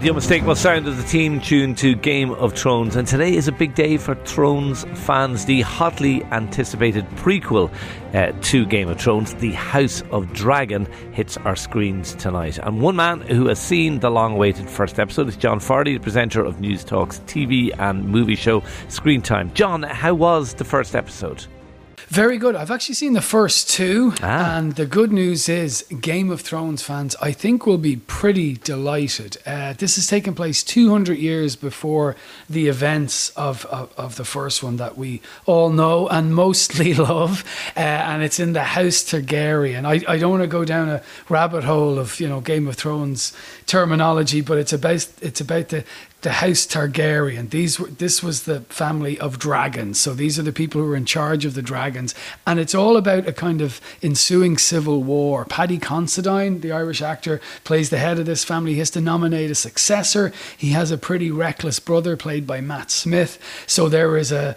the unmistakable sound of the team tuned to Game of Thrones, and today is a big day for Thrones fans. The hotly anticipated prequel uh, to Game of Thrones, The House of Dragon, hits our screens tonight. And one man who has seen the long awaited first episode is John Fardy, the presenter of Newstalk's TV and movie show Screen Time. John, how was the first episode? Very good. I've actually seen the first two, Ah. and the good news is Game of Thrones fans, I think, will be pretty delighted. Uh, this has taken place 200 years before the events of, of, of the first one that we all know and mostly love, uh, and it's in the House Targaryen. I, I don't want to go down a rabbit hole of you know Game of Thrones terminology, but it's about it's about the the House Targaryen. These were, this was the family of dragons. So these are the people who were in charge of the dragons, and it's all about a kind of ensuing civil war. Paddy Considine, the Irish actor, plays the head of this family. He has to nominate a successor. He has a pretty reckless brother played by Matt Smith. So there is a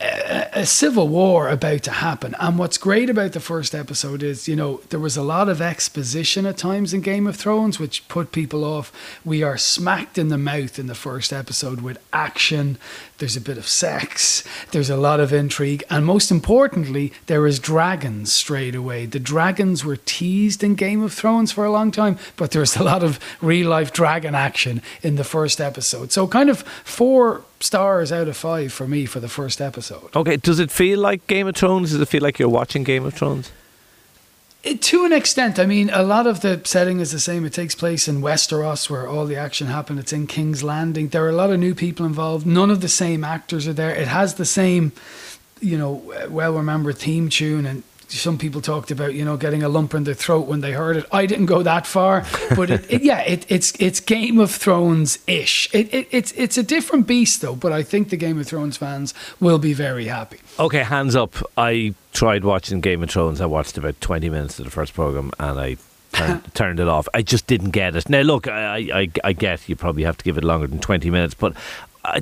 a, civil war about to happen. And what's great about the first episode is, you know, there was a lot of exposition at times in Game of Thrones, which put people off. We are smacked in the mouth in the first episode with action. There's a bit of sex. There's a lot of intrigue. And most importantly, there is dragons straight away. The dragons were teased in Game of Thrones for a long time, but there's a lot of real life dragon action in the first episode. So, kind of four stars out of five for me for the first episode. Okay, does it feel like Game of Thrones? Does it feel like you're watching Game of Thrones? It, to an extent, I mean, a lot of the setting is the same. It takes place in Westeros, where all the action happened. It's in King's Landing. There are a lot of new people involved. None of the same actors are there. It has the same, you know, well remembered theme tune and. Some people talked about, you know, getting a lump in their throat when they heard it. I didn't go that far, but it, it, yeah, it, it's it's Game of Thrones ish. It, it, it's it's a different beast though, but I think the Game of Thrones fans will be very happy. Okay, hands up. I tried watching Game of Thrones. I watched about 20 minutes of the first program and I turned, turned it off. I just didn't get it. Now, look, I, I, I get you probably have to give it longer than 20 minutes, but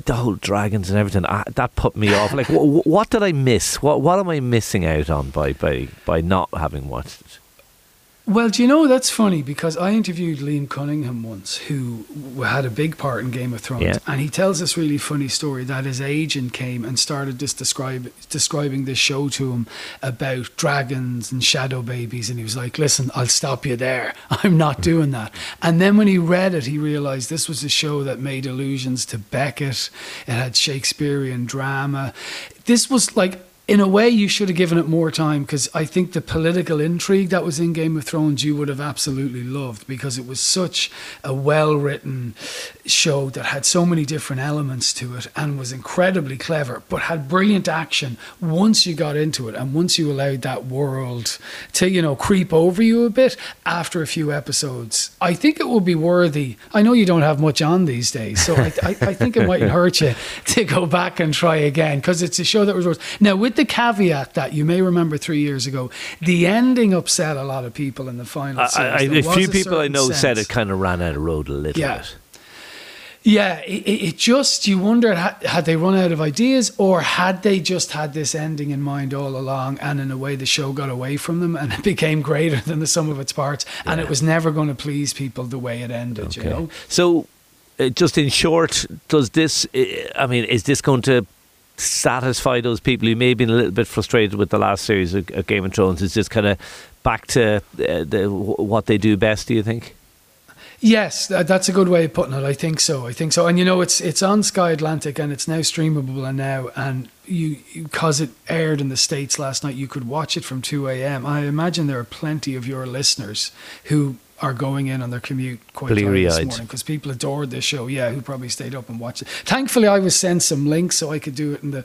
The whole dragons and everything, that put me off. Like, wh- what did I miss? What, what am I missing out on by, by, by not having watched it? Well, do you know that's funny because I interviewed Liam Cunningham once, who had a big part in Game of Thrones, Yeah. and he tells this really funny story that his agent came and started just describe describing this show to him about dragons and shadow babies, and he was like, "Listen, I'll stop you there. I'm not mm. doing that." And then when he read it, he realized this was a show that made allusions to Beckett. It had Shakespearean drama. This was like in a way, you should have given it more time because I think the political intrigue that was in Game of Thrones you would have absolutely loved because it was such a well written show that had so many different elements to it and was incredibly clever, but had brilliant action once you got into it and once you allowed that world to, you know, creep over you a bit after a few episodes. I think it will be worthy. I know you don't have much on these days, so I, I, I think it mightn't hurt you to go back and try again because it's a show that was worth. Now, with the caveat that you may remember three years ago, the ending upset a lot of people in the final. I, series. I, There a few people I know said it kind of ran out of road a little Yeah. bit. Yeah, it, it just you wonder had, they run out of ideas or had they just had this ending in mind all along, and in a way the show got away from them and it became greater than the sum of its parts, and it was never going to please people the way it ended. You know. So, uh, just in short, does this? Uh, I mean, is this going to satisfy those people who may have been a little bit frustrated with the last series of, of Game of Thrones? Is just kind of back to uh, the, what they do best? Do you think? Yes, that's a good way of putting it. I think so. I think so. And you know, it's it's on Sky Atlantic and it's now streamable and now and you because it aired in the states last night, you could watch it from two a.m. I imagine there are plenty of your listeners who are going in on their commute quite early this morning because people adored this show. Yeah, who probably stayed up and watched it. Thankfully, I was sent some links so I could do it in the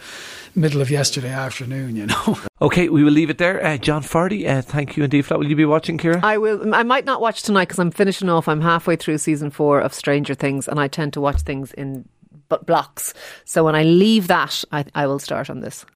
middle of yesterday afternoon. You know. Okay, we will leave it there. Uh, John Fardy, uh, thank you indeed for that. Will you be watching, Ciara? I will. I might not watch tonight because I'm finishing off. I'm halfway through season four of Stranger Things, and I tend to watch things in b- blocks. So when I leave that, I, I will start on this.